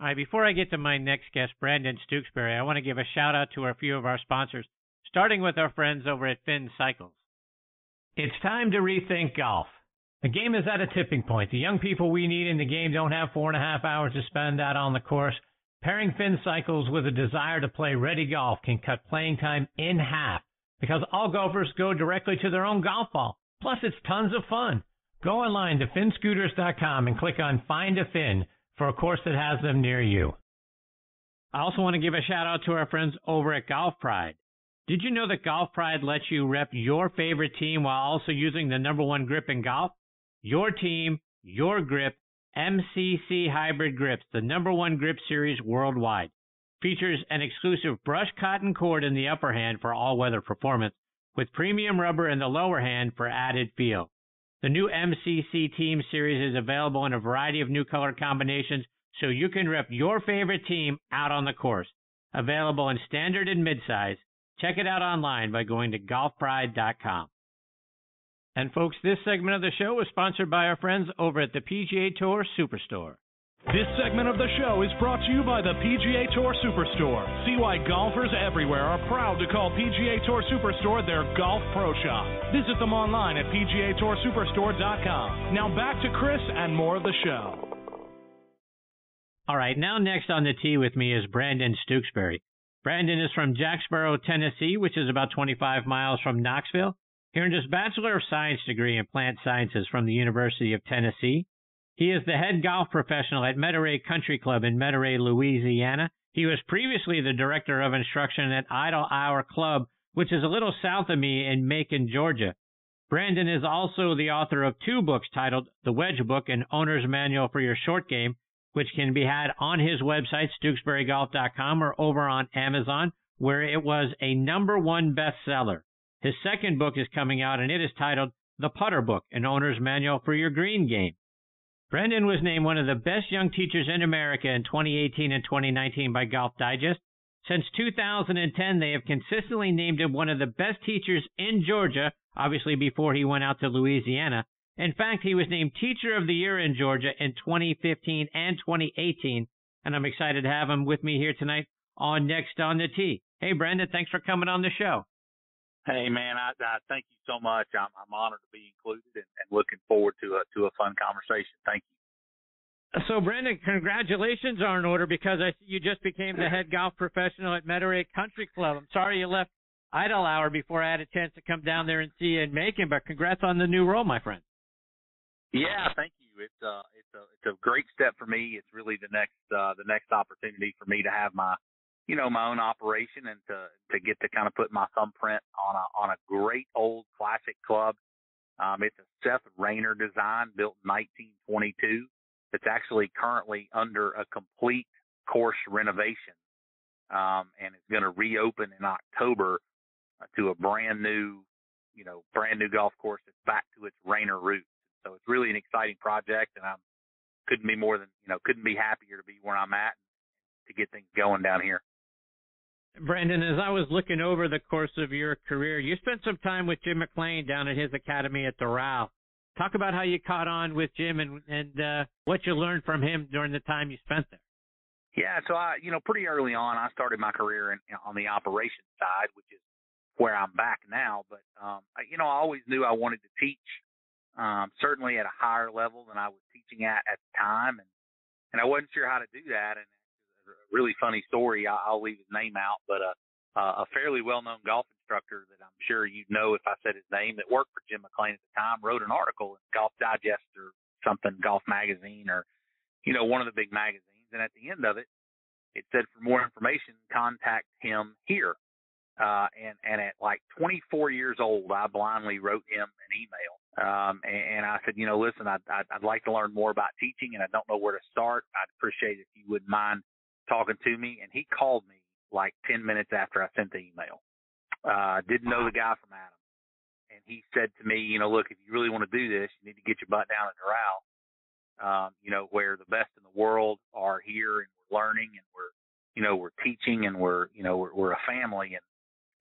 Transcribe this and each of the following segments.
All right, before I get to my next guest, Brandon Stooksbury, I want to give a shout out to a few of our sponsors, starting with our friends over at Finn Cycles. It's time to rethink golf. The game is at a tipping point. The young people we need in the game don't have four and a half hours to spend out on the course. Pairing Finn Cycles with a desire to play ready golf can cut playing time in half because all golfers go directly to their own golf ball. Plus, it's tons of fun. Go online to finscooters.com and click on Find a Fin for a course that has them near you. I also want to give a shout out to our friends over at Golf Pride. Did you know that Golf Pride lets you rep your favorite team while also using the number one grip in golf? Your team, your grip, MCC Hybrid Grips, the number one grip series worldwide. Features an exclusive brushed cotton cord in the upper hand for all weather performance, with premium rubber in the lower hand for added feel. The new MCC Team Series is available in a variety of new color combinations so you can rep your favorite team out on the course. Available in standard and midsize. Check it out online by going to golfpride.com. And folks, this segment of the show was sponsored by our friends over at the PGA Tour Superstore. This segment of the show is brought to you by the PGA Tour Superstore. See why golfers everywhere are proud to call PGA Tour Superstore their golf pro shop. Visit them online at PGATourSuperstore.com. Now back to Chris and more of the show. All right, now next on the tee with me is Brandon Stooksbury. Brandon is from Jacksboro, Tennessee, which is about 25 miles from Knoxville. He earned his Bachelor of Science degree in Plant Sciences from the University of Tennessee. He is the head golf professional at Metairie Country Club in Metairie, Louisiana. He was previously the director of instruction at Idle Hour Club, which is a little south of me in Macon, Georgia. Brandon is also the author of two books titled The Wedge Book and Owner's Manual for Your Short Game, which can be had on his website, StooksburyGolf.com, or over on Amazon, where it was a number one bestseller. His second book is coming out, and it is titled The Putter Book, an owner's manual for your green game. Brandon was named one of the best young teachers in America in 2018 and 2019 by Golf Digest. Since 2010, they have consistently named him one of the best teachers in Georgia, obviously before he went out to Louisiana. In fact, he was named Teacher of the Year in Georgia in 2015 and 2018, and I'm excited to have him with me here tonight on Next on the Tee. Hey, Brendan, thanks for coming on the show. Hey man, I, I thank you so much. I'm, I'm honored to be included and, and looking forward to a to a fun conversation. Thank you. So, Brandon, congratulations are in order because I see you just became the head golf professional at Metairie Country Club. I'm sorry you left Idle Hour before I had a chance to come down there and see you in Macon, but congrats on the new role, my friend. Yeah, thank you. It's uh it's a it's a great step for me. It's really the next uh the next opportunity for me to have my you know, my own operation and to to get to kind of put my thumbprint on a on a great old classic club. Um, it's a Seth Rayner design built in 1922. It's actually currently under a complete course renovation, um, and it's going to reopen in October uh, to a brand new, you know, brand new golf course that's back to its Rayner roots. So it's really an exciting project, and I'm couldn't be more than you know couldn't be happier to be where I'm at to get things going down here. Brandon, as I was looking over the course of your career, you spent some time with Jim McLean down at his academy at Doral. Talk about how you caught on with Jim and and uh, what you learned from him during the time you spent there. Yeah, so I, you know, pretty early on, I started my career in, on the operations side, which is where I'm back now. But um, I, you know, I always knew I wanted to teach, um, certainly at a higher level than I was teaching at at the time, and and I wasn't sure how to do that. And really funny story. I'll leave his name out, but a a fairly well-known golf instructor that I'm sure you'd know if I said his name that worked for Jim McLean at the time wrote an article in Golf Digest or something, Golf Magazine or you know one of the big magazines, and at the end of it, it said for more information, contact him here. Uh, and and at like 24 years old, I blindly wrote him an email Um, and, and I said, you know, listen, I'd, I'd, I'd like to learn more about teaching, and I don't know where to start. I'd appreciate if you wouldn't mind talking to me. And he called me like 10 minutes after I sent the email. Uh, didn't know the guy from Adam. And he said to me, you know, look, if you really want to do this, you need to get your butt down at Doral, um, you know, where the best in the world are here and we're learning and we're, you know, we're teaching and we're, you know, we're, we're a family. And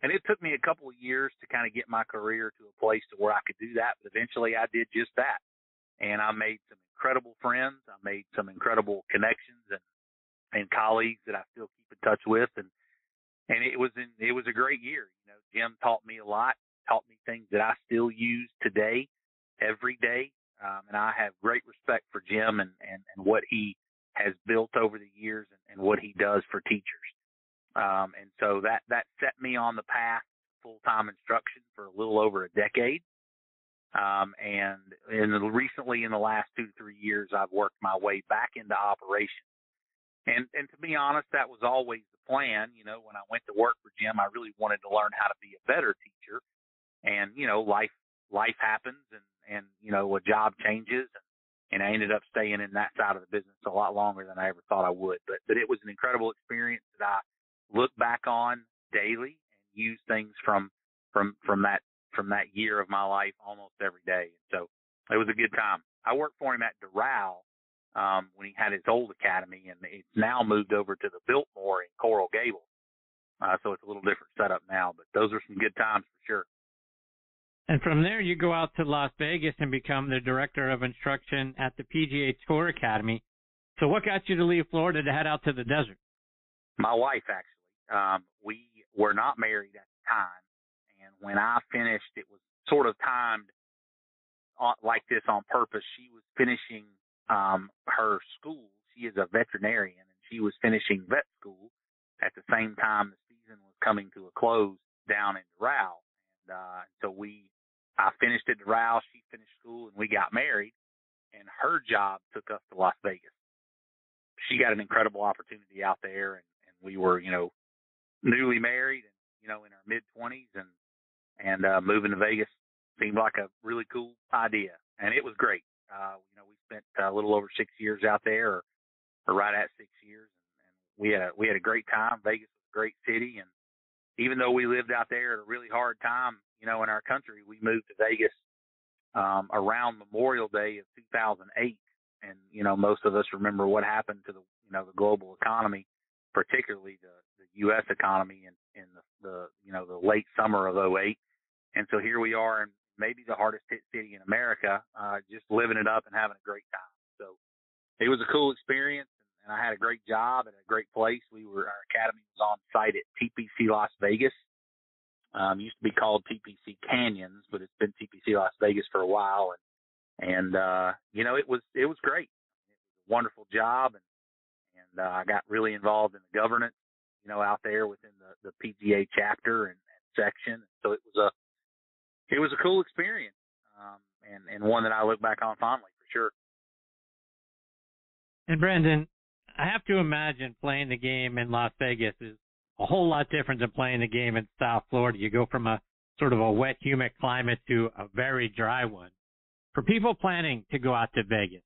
and it took me a couple of years to kind of get my career to a place to where I could do that. But eventually I did just that. And I made some incredible friends. I made some incredible connections and, and colleagues that I still keep in touch with. And, and it was in, it was a great year. You know, Jim taught me a lot, taught me things that I still use today, every day. Um, and I have great respect for Jim and, and, and what he has built over the years and, and what he does for teachers. Um, and so that, that set me on the path full time instruction for a little over a decade. Um, and in the, recently in the last two to three years, I've worked my way back into operations. And, and to be honest, that was always the plan. You know, when I went to work for Jim, I really wanted to learn how to be a better teacher. And, you know, life, life happens and, and, you know, a job changes and, I ended up staying in that side of the business a lot longer than I ever thought I would. But, but it was an incredible experience that I, look back on daily and use things from from from that from that year of my life almost every day. So it was a good time. I worked for him at Doral um, when he had his old academy, and it's now moved over to the Biltmore in Coral Gables. Uh, so it's a little different setup now, but those are some good times for sure. And from there, you go out to Las Vegas and become the director of instruction at the PGA Tour Academy. So, what got you to leave Florida to head out to the desert? My wife, actually. Um, we were not married at the time, and when I finished, it was sort of timed like this on purpose. She was finishing um, her school. She is a veterinarian, and she was finishing vet school at the same time the season was coming to a close down in Doral. And uh, so we, I finished at Doral, she finished school, and we got married. And her job took us to Las Vegas. She got an incredible opportunity out there, and, and we were, you know, newly married and you know in our mid twenties and and uh, moving to Vegas seemed like a really cool idea and it was great. Uh, you know we spent a little over six years out there or, or right at six years and, and we had a, we had a great time. Vegas was a great city and even though we lived out there at a really hard time, you know, in our country, we moved to Vegas um, around Memorial Day of 2008, and you know, most of us remember what happened to the you know the global economy, particularly the U.S. economy in, in the, the, you know, the late summer of 08. And so here we are in maybe the hardest hit city in America, uh, just living it up and having a great time. So it was a cool experience and I had a great job at a great place. We were, our academy was on site at TPC Las Vegas. Um, used to be called TPC Canyons, but it's been TPC Las Vegas for a while. And, and, uh, you know, it was, it was great. It was a wonderful job. And, and, uh, I got really involved in the governance you know, out there within the, the PGA chapter and, and section. So it was a, it was a cool experience. Um, and, and one that I look back on fondly for sure. And Brandon, I have to imagine playing the game in Las Vegas is a whole lot different than playing the game in South Florida. You go from a sort of a wet, humid climate to a very dry one. For people planning to go out to Vegas,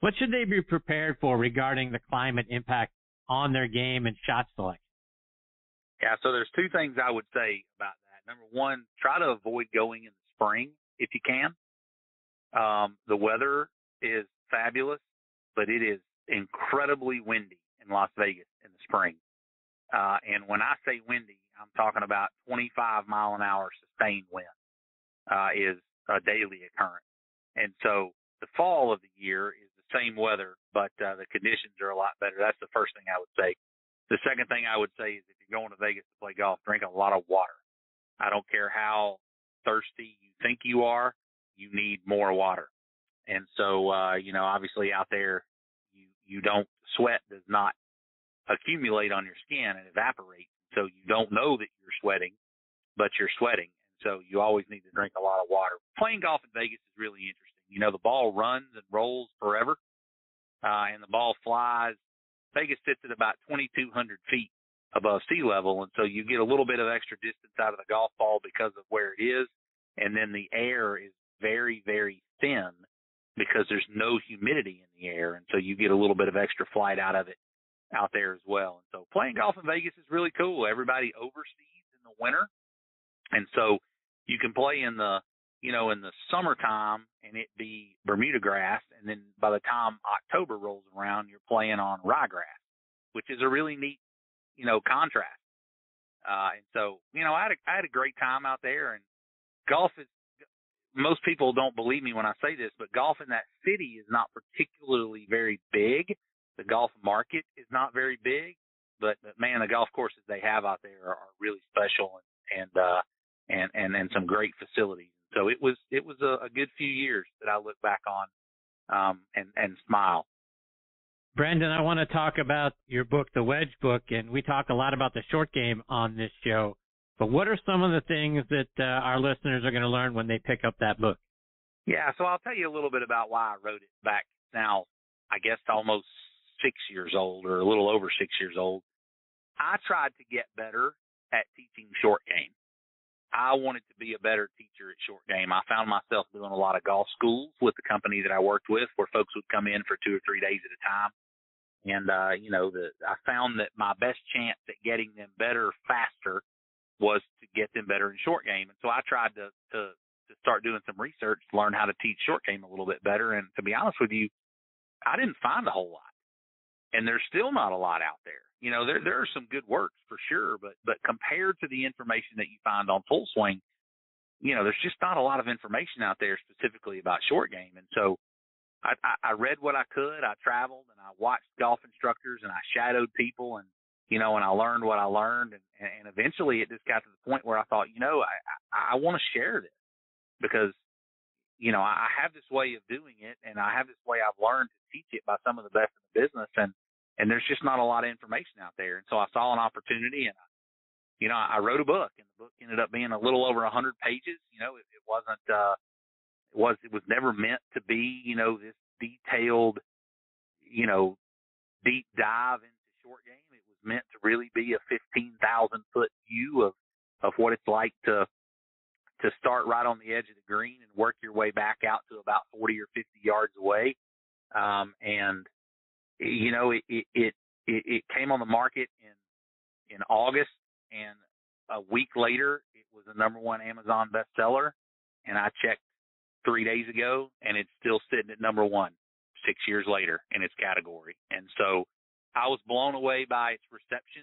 what should they be prepared for regarding the climate impact on their game and shot selection? Yeah, so there's two things I would say about that. Number one, try to avoid going in the spring if you can. Um, the weather is fabulous, but it is incredibly windy in Las Vegas in the spring. Uh, and when I say windy, I'm talking about 25 mile an hour sustained wind uh, is a daily occurrence. And so the fall of the year is the same weather, but uh, the conditions are a lot better. That's the first thing I would say. The second thing I would say is if you're going to Vegas to play golf, drink a lot of water. I don't care how thirsty you think you are, you need more water. And so, uh, you know, obviously out there, you, you don't, sweat does not accumulate on your skin and evaporate. So you don't know that you're sweating, but you're sweating. So you always need to drink a lot of water. Playing golf in Vegas is really interesting. You know, the ball runs and rolls forever, uh, and the ball flies Vegas sits at about 2,200 feet above sea level, and so you get a little bit of extra distance out of the golf ball because of where it is, and then the air is very, very thin because there's no humidity in the air. And so you get a little bit of extra flight out of it out there as well. And so playing golf in Vegas is really cool. Everybody overseeds in the winter. And so you can play in the, you know, in the summertime and it be Bermuda grass. And then by the time October rolls around, you're playing on ryegrass, which is a really neat, you know, contrast. Uh, and so, you know, I had a, I had a great time out there and golf is, most people don't believe me when I say this, but golf in that city is not particularly very big. The golf market is not very big, but, but man, the golf courses they have out there are, are really special and, and, uh, and, and, and some great facilities. So it was, it was a, a good few years that I look back on, um, and, and smile. Brandon, I want to talk about your book, The Wedge Book, and we talk a lot about the short game on this show. But what are some of the things that uh, our listeners are going to learn when they pick up that book? Yeah, so I'll tell you a little bit about why I wrote it back now, I guess almost six years old or a little over six years old. I tried to get better at teaching short game. I wanted to be a better teacher at short game. I found myself doing a lot of golf schools with the company that I worked with where folks would come in for two or three days at a time and uh, you know, the I found that my best chance at getting them better faster was to get them better in short game. And so I tried to to to start doing some research, learn how to teach short game a little bit better. And to be honest with you, I didn't find a whole lot. And there's still not a lot out there. You know, there there are some good works for sure, but but compared to the information that you find on full swing, you know, there's just not a lot of information out there specifically about short game. And so I, I, I read what I could. I traveled and I watched golf instructors and I shadowed people and you know, and I learned what I learned and, and eventually it just got to the point where I thought, you know, I, I, I want to share this because, you know, I have this way of doing it and I have this way I've learned to teach it by some of the best in the business and, and there's just not a lot of information out there. And so I saw an opportunity and I, you know, I wrote a book and the book ended up being a little over a hundred pages. You know, it, it wasn't, uh, it was it was never meant to be, you know, this detailed, you know, deep dive into short game. It was meant to really be a fifteen thousand foot view of of what it's like to to start right on the edge of the green and work your way back out to about forty or fifty yards away. Um, and you know, it, it it it came on the market in in August, and a week later, it was the number one Amazon bestseller. And I checked three days ago, and it's still sitting at number one six years later in its category. And so I was blown away by its reception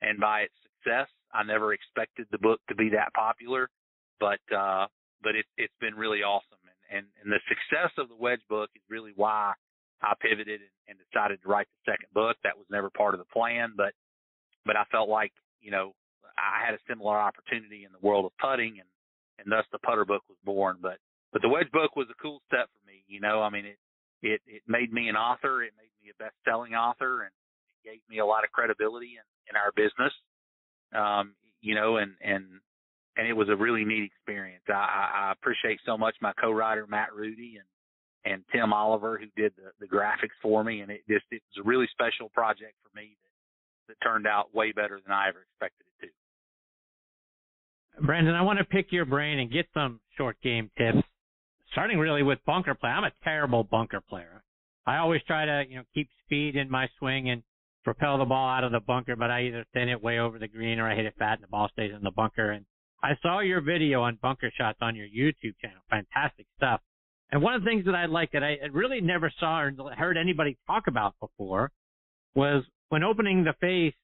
and by its success. I never expected the book to be that popular, but uh, but it, it's been really awesome. And, and and the success of the Wedge book is really why I pivoted and, and decided to write the second book. That was never part of the plan, but but I felt like you know I had a similar opportunity in the world of putting, and and thus the putter book was born. But but the wedge book was a cool step for me. You know, I mean, it it it made me an author. It made me a best selling author, and it gave me a lot of credibility in in our business. Um, you know, and and and it was a really neat experience. I, I appreciate so much my co-writer Matt Rudy and and Tim Oliver who did the, the graphics for me, and it just it was a really special project for me that that turned out way better than I ever expected it to. Brandon, I want to pick your brain and get some short game tips starting really with bunker play. I'm a terrible bunker player. I always try to, you know, keep speed in my swing and propel the ball out of the bunker, but I either thin it way over the green or I hit it fat and the ball stays in the bunker. And I saw your video on bunker shots on your YouTube channel. Fantastic stuff. And one of the things that I like that I really never saw or heard anybody talk about before was when opening the face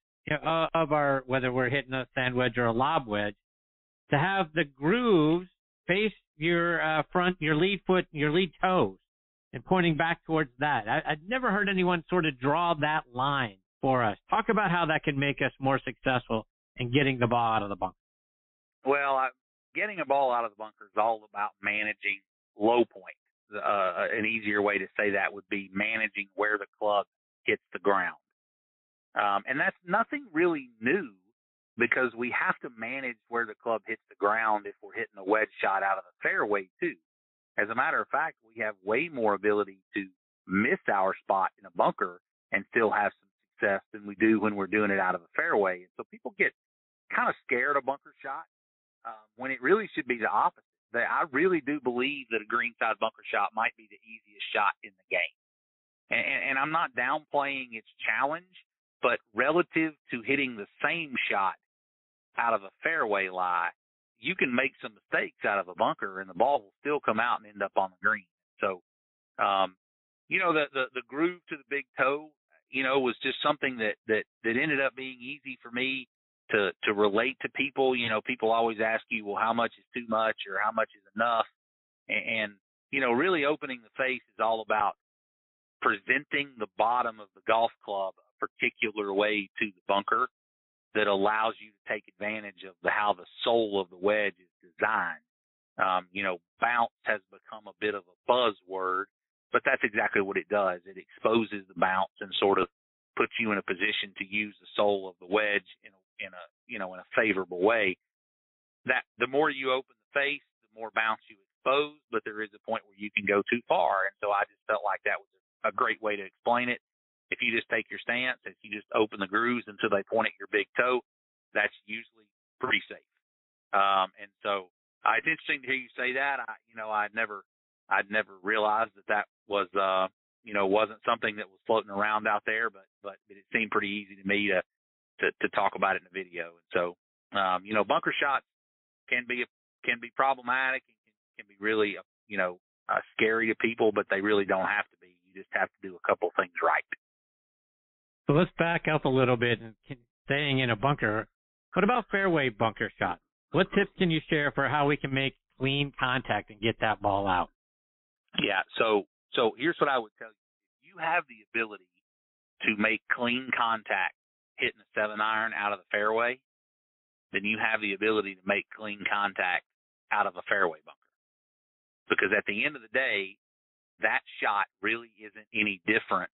of our, whether we're hitting a sand wedge or a lob wedge, to have the grooves face your uh, front, your lead foot, your lead toes, and pointing back towards that. I, I'd never heard anyone sort of draw that line for us. Talk about how that can make us more successful in getting the ball out of the bunker. Well, I, getting a ball out of the bunker is all about managing low point. Uh, an easier way to say that would be managing where the club hits the ground. Um, and that's nothing really new because we have to manage where the club hits the ground if we're hitting a wedge shot out of the fairway too. As a matter of fact, we have way more ability to miss our spot in a bunker and still have some success than we do when we're doing it out of a fairway. And so people get kind of scared of bunker shot um, when it really should be the opposite. that I really do believe that a greenside bunker shot might be the easiest shot in the game. And, and I'm not downplaying its challenge, but relative to hitting the same shot out of a fairway lie, you can make some mistakes out of a bunker and the ball will still come out and end up on the green. So, um, you know, the, the, the groove to the big toe, you know, was just something that, that, that ended up being easy for me to, to relate to people. You know, people always ask you, well, how much is too much or how much is enough? And, and you know, really opening the face is all about presenting the bottom of the golf club a particular way to the bunker that allows you to take advantage of the, how the sole of the wedge is designed. Um, you know, bounce has become a bit of a buzzword, but that's exactly what it does. It exposes the bounce and sort of puts you in a position to use the sole of the wedge in a, in a you know in a favorable way. That the more you open the face, the more bounce you expose, but there is a point where you can go too far, and so I just felt like that was a, a great way to explain it if you just take your stance, if you just open the grooves until they point at your big toe, that's usually pretty safe. Um, and so uh, it's interesting to hear you say that. I, you know, I'd never, I'd never realized that that was, uh, you know, wasn't something that was floating around out there, but, but it seemed pretty easy to me to, to, to talk about it in the video. And so, um, you know, bunker shots can be, can be problematic and can, be really, you know, uh, scary to people, but they really don't have to be. You just have to do a couple of things right. So let's back up a little bit and staying in a bunker. What about fairway bunker shots? What tips can you share for how we can make clean contact and get that ball out? Yeah. So so here's what I would tell you: you have the ability to make clean contact hitting a seven iron out of the fairway, then you have the ability to make clean contact out of a fairway bunker. Because at the end of the day, that shot really isn't any different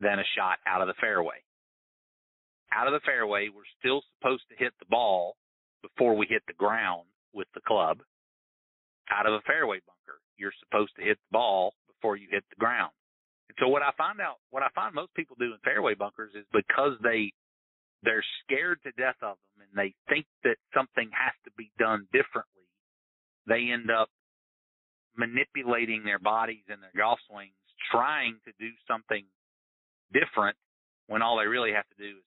than a shot out of the fairway. Out of the fairway, we're still supposed to hit the ball before we hit the ground with the club. Out of a fairway bunker, you're supposed to hit the ball before you hit the ground. And so what I find out, what I find most people do in fairway bunkers is because they, they're scared to death of them and they think that something has to be done differently, they end up manipulating their bodies and their golf swings, trying to do something different when all they really have to do is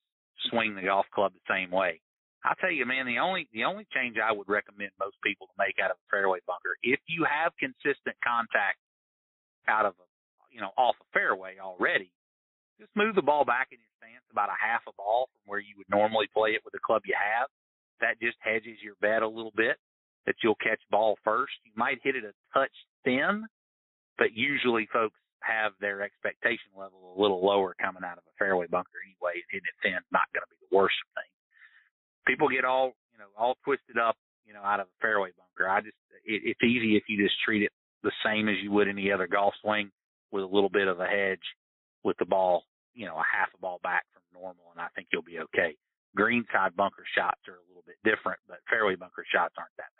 swing the golf club the same way. I tell you, man, the only the only change I would recommend most people to make out of a fairway bunker, if you have consistent contact out of a you know off a fairway already, just move the ball back in your stance about a half a ball from where you would normally play it with the club you have. That just hedges your bet a little bit that you'll catch ball first. You might hit it a touch thin, but usually folks have their expectation level a little lower coming out of a fairway bunker anyway, and hitting it thin not going to be the worst thing. People get all you know all twisted up, you know, out of a fairway bunker. I just it, it's easy if you just treat it the same as you would any other golf swing with a little bit of a hedge with the ball, you know, a half a ball back from normal, and I think you'll be okay. Greenside bunker shots are a little bit different, but fairway bunker shots aren't that.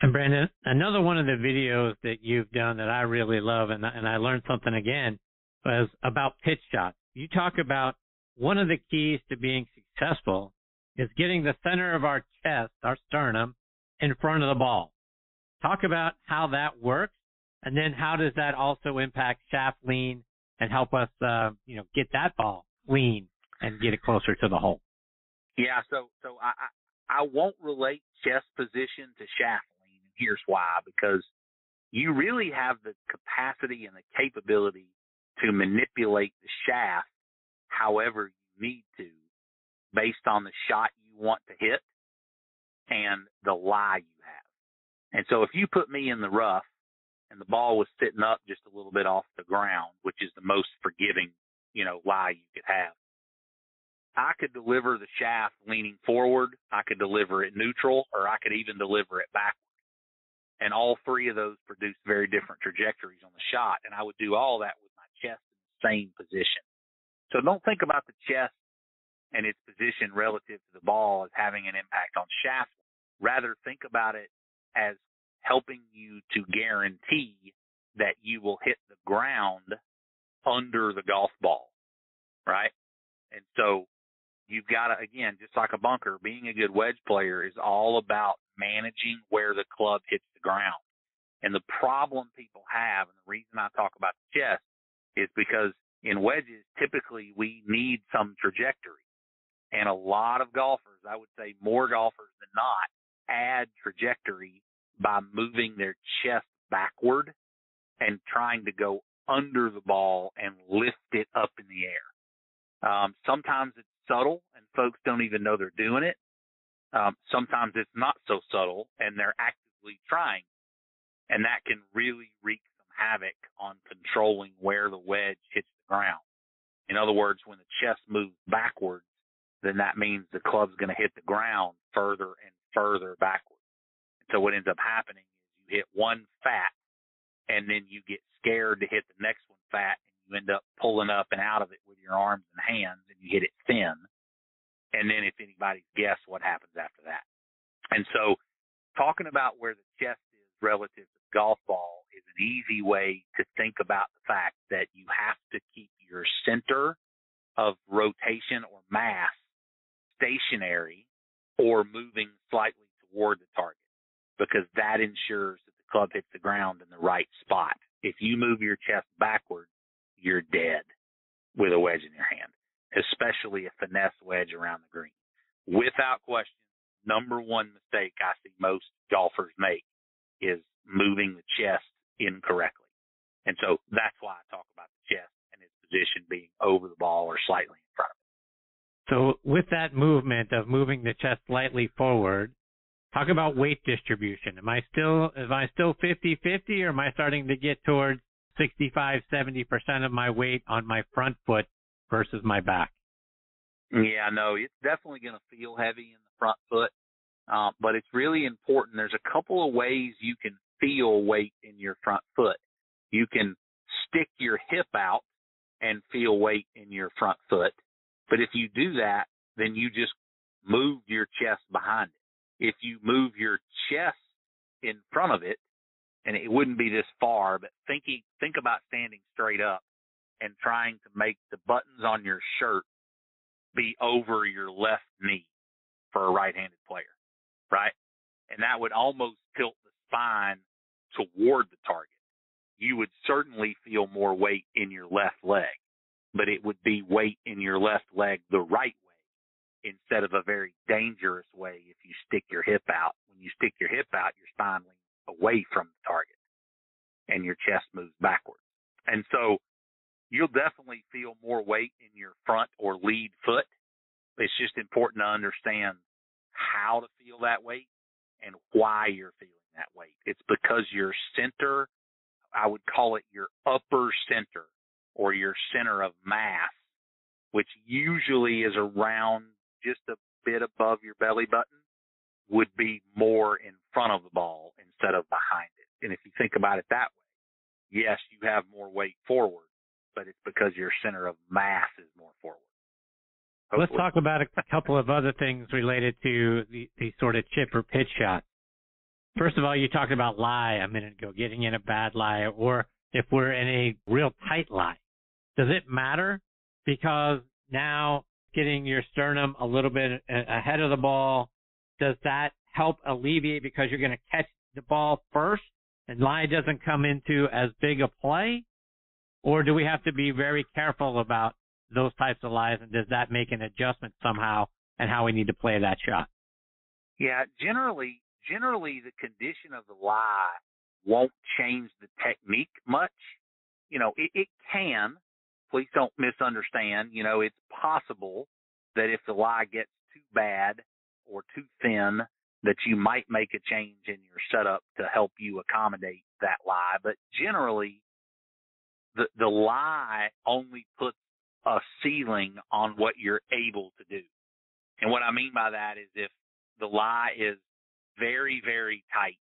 And Brandon, another one of the videos that you've done that I really love, and and I learned something again, was about pitch shots. You talk about one of the keys to being successful is getting the center of our chest, our sternum, in front of the ball. Talk about how that works, and then how does that also impact shaft lean and help us, uh, you know, get that ball lean and get it closer to the hole. Yeah, so so I I won't relate chest position to shaft here's why because you really have the capacity and the capability to manipulate the shaft however you need to based on the shot you want to hit and the lie you have. And so if you put me in the rough and the ball was sitting up just a little bit off the ground, which is the most forgiving, you know, lie you could have, I could deliver the shaft leaning forward, I could deliver it neutral, or I could even deliver it backwards and all three of those produce very different trajectories on the shot. And I would do all that with my chest in the same position. So don't think about the chest and its position relative to the ball as having an impact on shaft. Rather think about it as helping you to guarantee that you will hit the ground under the golf ball, right? And so you've got to again, just like a bunker, being a good wedge player is all about managing where the club hits the ground. And the problem people have, and the reason I talk about the chest, is because in wedges, typically we need some trajectory. And a lot of golfers, I would say more golfers than not, add trajectory by moving their chest backward and trying to go under the ball and lift it up in the air. Um, sometimes it's subtle and folks don't even know they're doing it. Um, sometimes it's not so subtle and they're actively trying. And that can really wreak some havoc on controlling where the wedge hits the ground. In other words, when the chest moves backwards, then that means the club's going to hit the ground further and further backwards. And so what ends up happening is you hit one fat and then you get scared to hit the next one fat you end up pulling up and out of it with your arms and hands and you hit it thin. And then it's anybody's guess what happens after that. And so talking about where the chest is relative to the golf ball is an easy way to think about the fact that you have to keep your center of rotation or mass stationary or moving slightly toward the target because that ensures that the club hits the ground in the right spot. If you move your chest backwards, you're dead with a wedge in your hand, especially a finesse wedge around the green. Without question, number one mistake I see most golfers make is moving the chest incorrectly. And so that's why I talk about the chest and its position being over the ball or slightly in front of it. So with that movement of moving the chest slightly forward, talk about weight distribution. Am I still am I still 50-50 or am I starting to get towards 65, 70% of my weight on my front foot versus my back? Yeah, no, it's definitely going to feel heavy in the front foot. Uh, but it's really important. There's a couple of ways you can feel weight in your front foot. You can stick your hip out and feel weight in your front foot. But if you do that, then you just move your chest behind it. If you move your chest in front of it, and it wouldn't be this far, but thinking, think about standing straight up and trying to make the buttons on your shirt be over your left knee for a right-handed player, right? And that would almost tilt the spine toward the target. You would certainly feel more weight in your left leg, but it would be weight in your left leg the right way instead of a very dangerous way if you stick your hip out. When you stick your hip out, your spine leans away from the target and your chest moves backwards. And so you'll definitely feel more weight in your front or lead foot. It's just important to understand how to feel that weight and why you're feeling that weight. It's because your center, I would call it your upper center or your center of mass, which usually is around just a bit above your belly button, would be more in front of the ball instead of behind it. And if you think about it that way, yes, you have more weight forward, but it's because your center of mass is more forward. Hopefully. Let's talk about a couple of other things related to the, the sort of chip or pitch shot. First of all, you talked about lie a minute ago, getting in a bad lie, or if we're in a real tight lie. Does it matter? Because now getting your sternum a little bit ahead of the ball, does that help alleviate because you're going to catch the ball first and lie doesn't come into as big a play? Or do we have to be very careful about those types of lies and does that make an adjustment somehow and how we need to play that shot? Yeah, generally generally the condition of the lie won't change the technique much. You know, it, it can. Please don't misunderstand. You know, it's possible that if the lie gets too bad or too thin, that you might make a change in your setup to help you accommodate that lie. But generally, the the lie only puts a ceiling on what you're able to do. And what I mean by that is if the lie is very, very tight,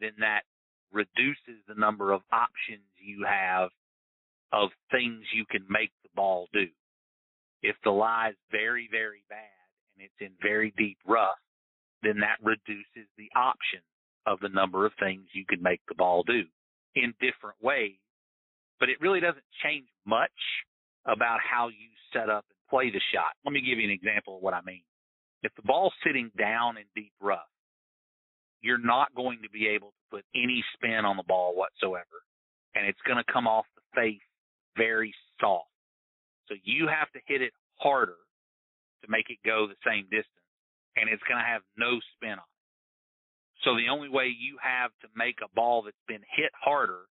then that reduces the number of options you have of things you can make the ball do. If the lie is very, very bad and it's in very deep rough, then that reduces the option of the number of things you can make the ball do in different ways. But it really doesn't change much about how you set up and play the shot. Let me give you an example of what I mean. If the ball's sitting down in deep rough, you're not going to be able to put any spin on the ball whatsoever. And it's going to come off the face very soft. So you have to hit it harder to make it go the same distance. And it's going to have no spin on it. So the only way you have to make a ball that's been hit harder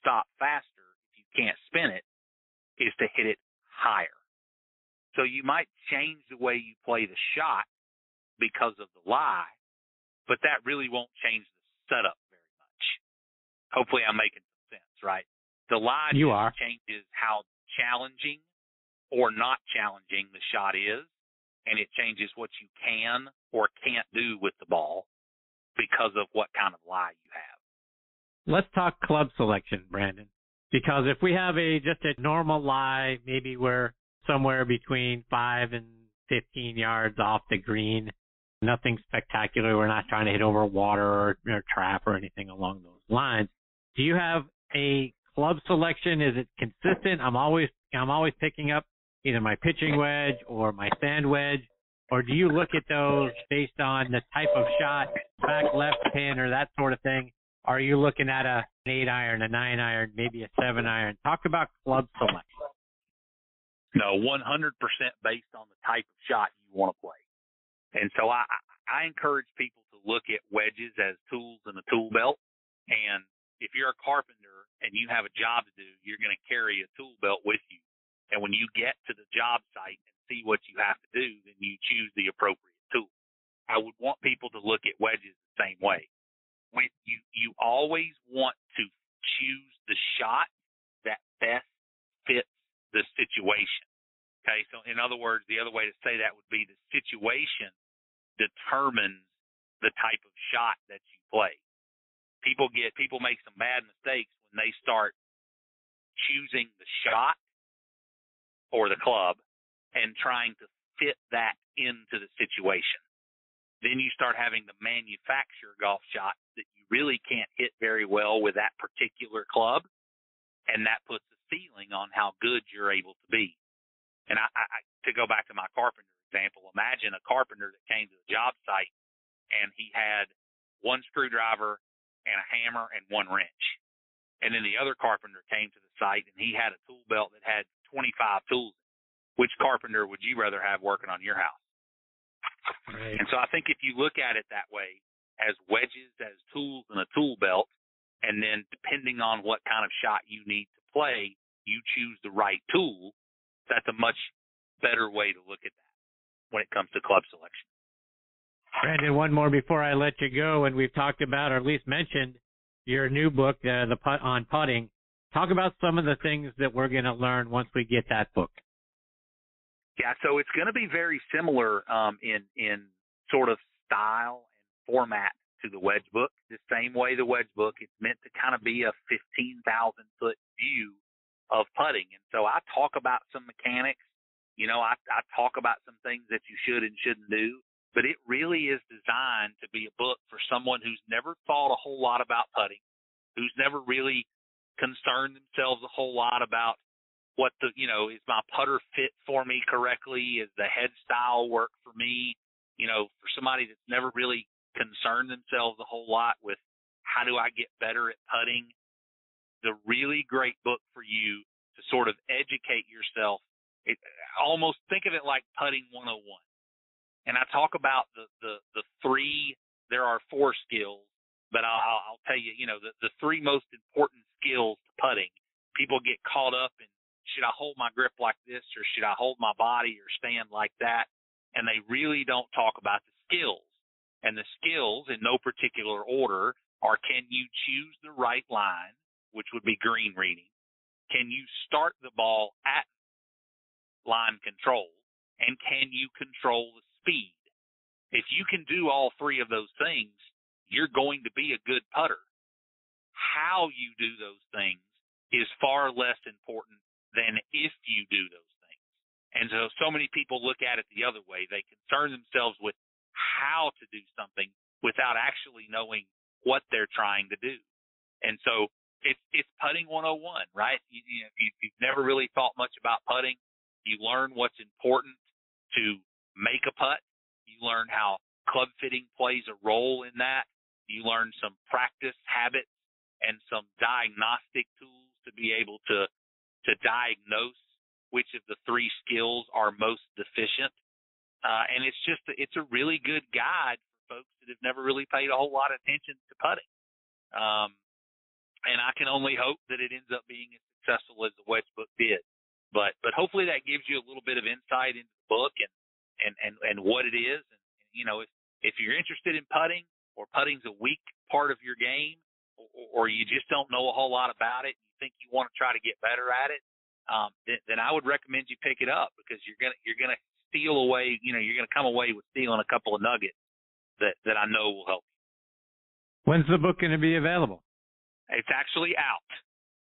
stop faster if you can't spin it is to hit it higher. So you might change the way you play the shot because of the lie, but that really won't change the setup very much. Hopefully I'm making some sense, right? The lie you are. changes how challenging or not challenging the shot is, and it changes what you can or can't do with the ball because of what kind of lie you have. Let's talk club selection, Brandon. Because if we have a just a normal lie, maybe we're somewhere between five and 15 yards off the green, nothing spectacular. We're not trying to hit over water or, or trap or anything along those lines. Do you have a club selection? Is it consistent? I'm always I'm always picking up either my pitching wedge or my sand wedge, or do you look at those based on the type of shot, back left pin or that sort of thing? Are you looking at a an eight iron, a nine iron, maybe a seven iron? Talk about club selection. No, 100% based on the type of shot you want to play. And so I, I encourage people to look at wedges as tools in a tool belt. And if you're a carpenter and you have a job to do, you're going to carry a tool belt with you. And when you get to the job site and see what you have to do, then you choose the appropriate tool. I would want people to look at wedges the same way. When you, you always want to choose the shot that best fits the situation. Okay, so in other words, the other way to say that would be the situation determines the type of shot that you play. People get people make some bad mistakes when they start choosing the shot or the club and trying to fit that into the situation. Then you start having to manufacture golf shots that you really can't hit very well with that particular club, and that puts a ceiling on how good you're able to be. And I, I to go back to my carpenter example, imagine a carpenter that came to the job site and he had one screwdriver and a hammer and one wrench. And then the other carpenter came to the site and he had a tool belt that had 25 tools. Which carpenter would you rather have working on your house? Right. And so I think if you look at it that way, as wedges, as tools in a tool belt, and then depending on what kind of shot you need to play, you choose the right tool. That's a much better way to look at that when it comes to club selection. Brandon, one more before I let you go, and we've talked about, or at least mentioned, your new book, uh, the putt on putting. Talk about some of the things that we're going to learn once we get that book. Yeah, so it's going to be very similar um, in in sort of style and format to the wedge book. The same way the wedge book, it's meant to kind of be a 15,000 foot view of putting. And so I talk about some mechanics. You know, I, I talk about some things that you should and shouldn't do but it really is designed to be a book for someone who's never thought a whole lot about putting, who's never really concerned themselves a whole lot about what the you know is my putter fit for me correctly? Is the head style work for me? You know for somebody that's never really concerned themselves a whole lot with how do I get better at putting the really great book for you to sort of educate yourself. It almost think of it like putting 101 and I talk about the the the three. There are four skills, but I'll, I'll tell you, you know, the the three most important skills to putting. People get caught up in should I hold my grip like this or should I hold my body or stand like that, and they really don't talk about the skills. And the skills, in no particular order, are can you choose the right line, which would be green reading? Can you start the ball at line control? And can you control the speed. If you can do all three of those things, you're going to be a good putter. How you do those things is far less important than if you do those things. And so, so many people look at it the other way. They concern themselves with how to do something without actually knowing what they're trying to do. And so it's, it's putting 101, right? You, you know, if, you, if you've never really thought much about putting, You learn what's important to make a putt. You learn how club fitting plays a role in that. You learn some practice habits and some diagnostic tools to be able to to diagnose which of the three skills are most deficient. Uh, and it's just it's a really good guide for folks that have never really paid a whole lot of attention to putting. Um, and I can only hope that it ends up being as successful as the Wedge book did. But but hopefully that gives you a little bit of insight into the book and and and, and what it is. And you know if if you're interested in putting or putting's a weak part of your game, or, or you just don't know a whole lot about it, you think you want to try to get better at it, um, then, then I would recommend you pick it up because you're gonna you're gonna steal away. You know, you're gonna come away with stealing a couple of nuggets that that I know will help. You. When's the book going to be available? It's actually out.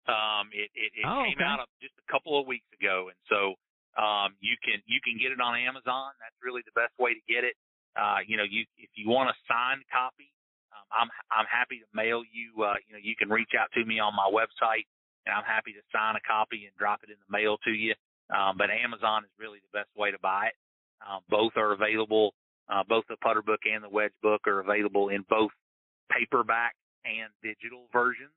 Um, it it, it oh, came okay. out just a couple of weeks ago, and so um, you can you can get it on Amazon. That's really the best way to get it. Uh, you know, you if you want a signed copy, um, I'm I'm happy to mail you. Uh, you know, you can reach out to me on my website, and I'm happy to sign a copy and drop it in the mail to you. Um, but Amazon is really the best way to buy it. Um, both are available. Uh, both the putter book and the wedge book are available in both paperback and digital versions.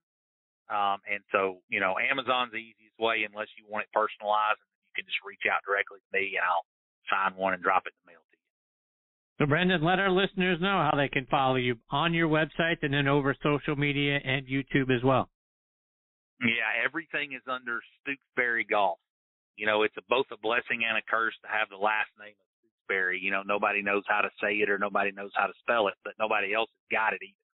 Um, and so, you know, Amazon's the easiest way unless you want it personalized, and you can just reach out directly to me, and I'll sign one and drop it in the mail. So, Brandon, let our listeners know how they can follow you on your website and then over social media and YouTube as well. Yeah, everything is under Stooksbury Golf. You know, it's a, both a blessing and a curse to have the last name of Stooksbury. You know, nobody knows how to say it or nobody knows how to spell it, but nobody else has got it either.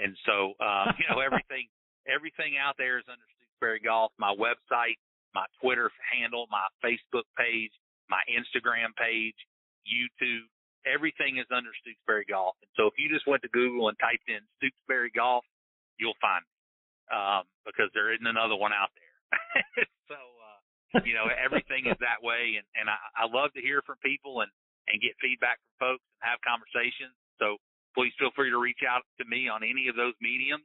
And so, uh, you know, everything everything out there is under Stooksbury Golf. My website, my Twitter handle, my Facebook page, my Instagram page, YouTube, everything is under Stooksbury Golf. And so if you just went to Google and typed in Stooksbury Golf, you'll find me um, because there isn't another one out there. so, uh, you know, everything is that way. And, and I, I love to hear from people and, and get feedback from folks and have conversations. So please feel free to reach out to me on any of those mediums.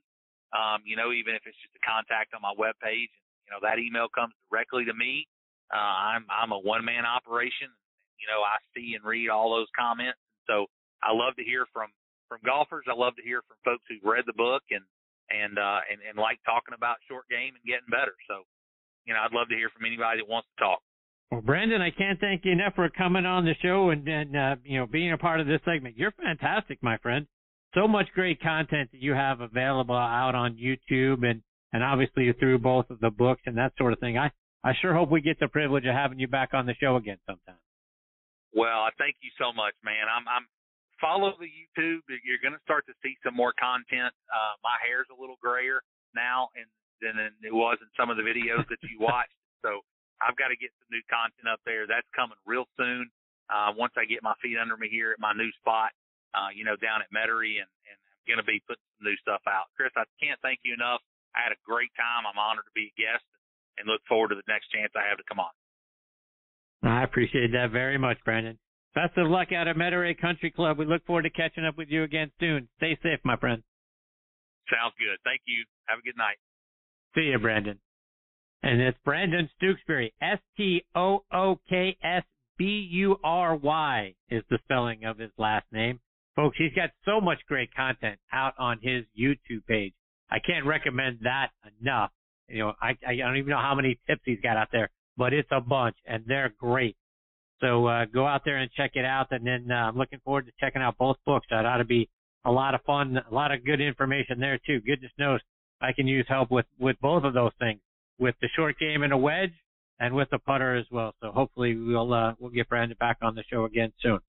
Um, you know, even if it's just a contact on my webpage, you know, that email comes directly to me. Uh, I'm, I'm a one man operation. You know, I see and read all those comments. So I love to hear from, from golfers. I love to hear from folks who've read the book and, and uh, and and like talking about short game and getting better. So, you know, I'd love to hear from anybody that wants to talk. Well, Brandon, I can't thank you enough for coming on the show and and uh, you know being a part of this segment. You're fantastic, my friend. So much great content that you have available out on YouTube and and obviously through both of the books and that sort of thing. I I sure hope we get the privilege of having you back on the show again sometime. Well, I thank you so much, man. I'm I'm follow the YouTube. You're going to start to see some more content. Uh, my hair's a little grayer now and than it was in some of the videos that you watched. So I've got to get some new content up there. That's coming real soon. Uh, once I get my feet under me here at my new spot, uh, you know, down at Metairie and, and I'm going to be putting some new stuff out. Chris, I can't thank you enough. I had a great time. I'm honored to be a guest and look forward to the next chance I have to come on. I appreciate that very much, Brandon. Best of luck out at Metairie Country Club. We look forward to catching up with you again soon. Stay safe, my friend. Sounds good. Thank you. Have a good night. See you, Brandon. And it's Brandon Stooksbury. S T O O K S B U R Y is the spelling of his last name. Folks, he's got so much great content out on his YouTube page. I can't recommend that enough. You know, I, I don't even know how many tips he's got out there, but it's a bunch and they're great. So uh, go out there and check it out. And then uh, I'm looking forward to checking out both books. That ought to be a lot of fun, a lot of good information there too. Goodness knows I can use help with with both of those things, with the short game and a wedge, and with the putter as well. So hopefully we'll uh, we'll get Brandon back on the show again soon.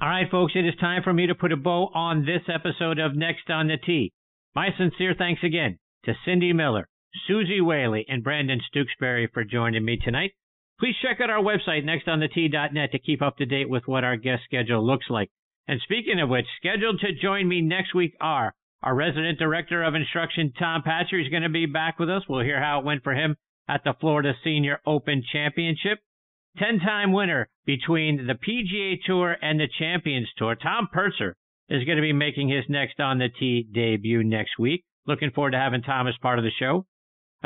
All right, folks, it is time for me to put a bow on this episode of Next on the Tee. My sincere thanks again to Cindy Miller, Suzy Whaley, and Brandon Stooksbury for joining me tonight. Please check out our website, nextonthetee.net, to keep up to date with what our guest schedule looks like. And speaking of which, scheduled to join me next week are our resident director of instruction, Tom Patcher. He's going to be back with us. We'll hear how it went for him at the Florida Senior Open Championship. 10 time winner between the PGA Tour and the Champions Tour. Tom Purtzer is going to be making his next on the tee debut next week. Looking forward to having Tom as part of the show.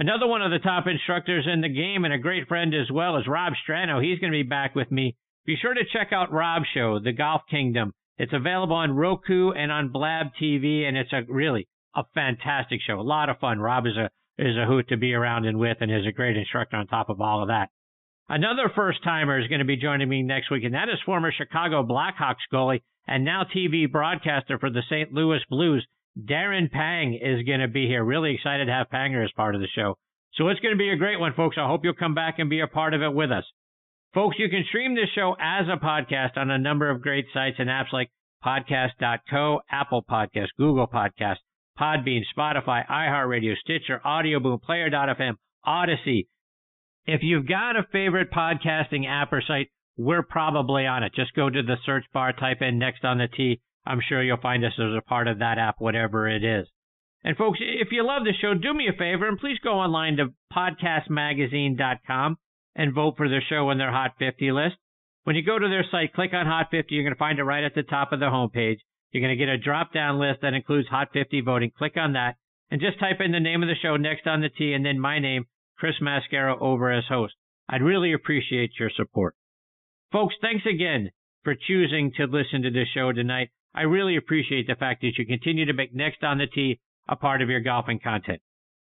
Another one of the top instructors in the game and a great friend as well is Rob Strano. He's going to be back with me. Be sure to check out Rob's show, The Golf Kingdom. It's available on Roku and on Blab TV, and it's a really a fantastic show. A lot of fun. Rob is a is a hoot to be around and with, and is a great instructor on top of all of that. Another first timer is going to be joining me next week, and that is former Chicago Blackhawks goalie and now TV broadcaster for the St. Louis Blues. Darren Pang is going to be here. Really excited to have Panger as part of the show. So it's going to be a great one, folks. I hope you'll come back and be a part of it with us. Folks, you can stream this show as a podcast on a number of great sites and apps like podcast.co, Apple Podcast, Google Podcast, Podbean, Spotify, iHeartRadio, Stitcher, Audioboom, Player.fm, Odyssey. If you've got a favorite podcasting app or site, we're probably on it. Just go to the search bar, type in next on the Tee. I'm sure you'll find us as a part of that app, whatever it is. And folks, if you love the show, do me a favor and please go online to podcastmagazine.com and vote for the show on their Hot 50 list. When you go to their site, click on Hot 50. You're going to find it right at the top of the homepage. You're going to get a drop down list that includes Hot 50 voting. Click on that and just type in the name of the show next on the Tee and then my name, Chris Mascaro, over as host. I'd really appreciate your support. Folks, thanks again for choosing to listen to this show tonight. I really appreciate the fact that you continue to make Next on the Tee a part of your golfing content.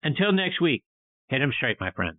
Until next week, hit 'em straight, my friends.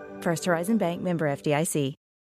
First Horizon Bank member FDIC.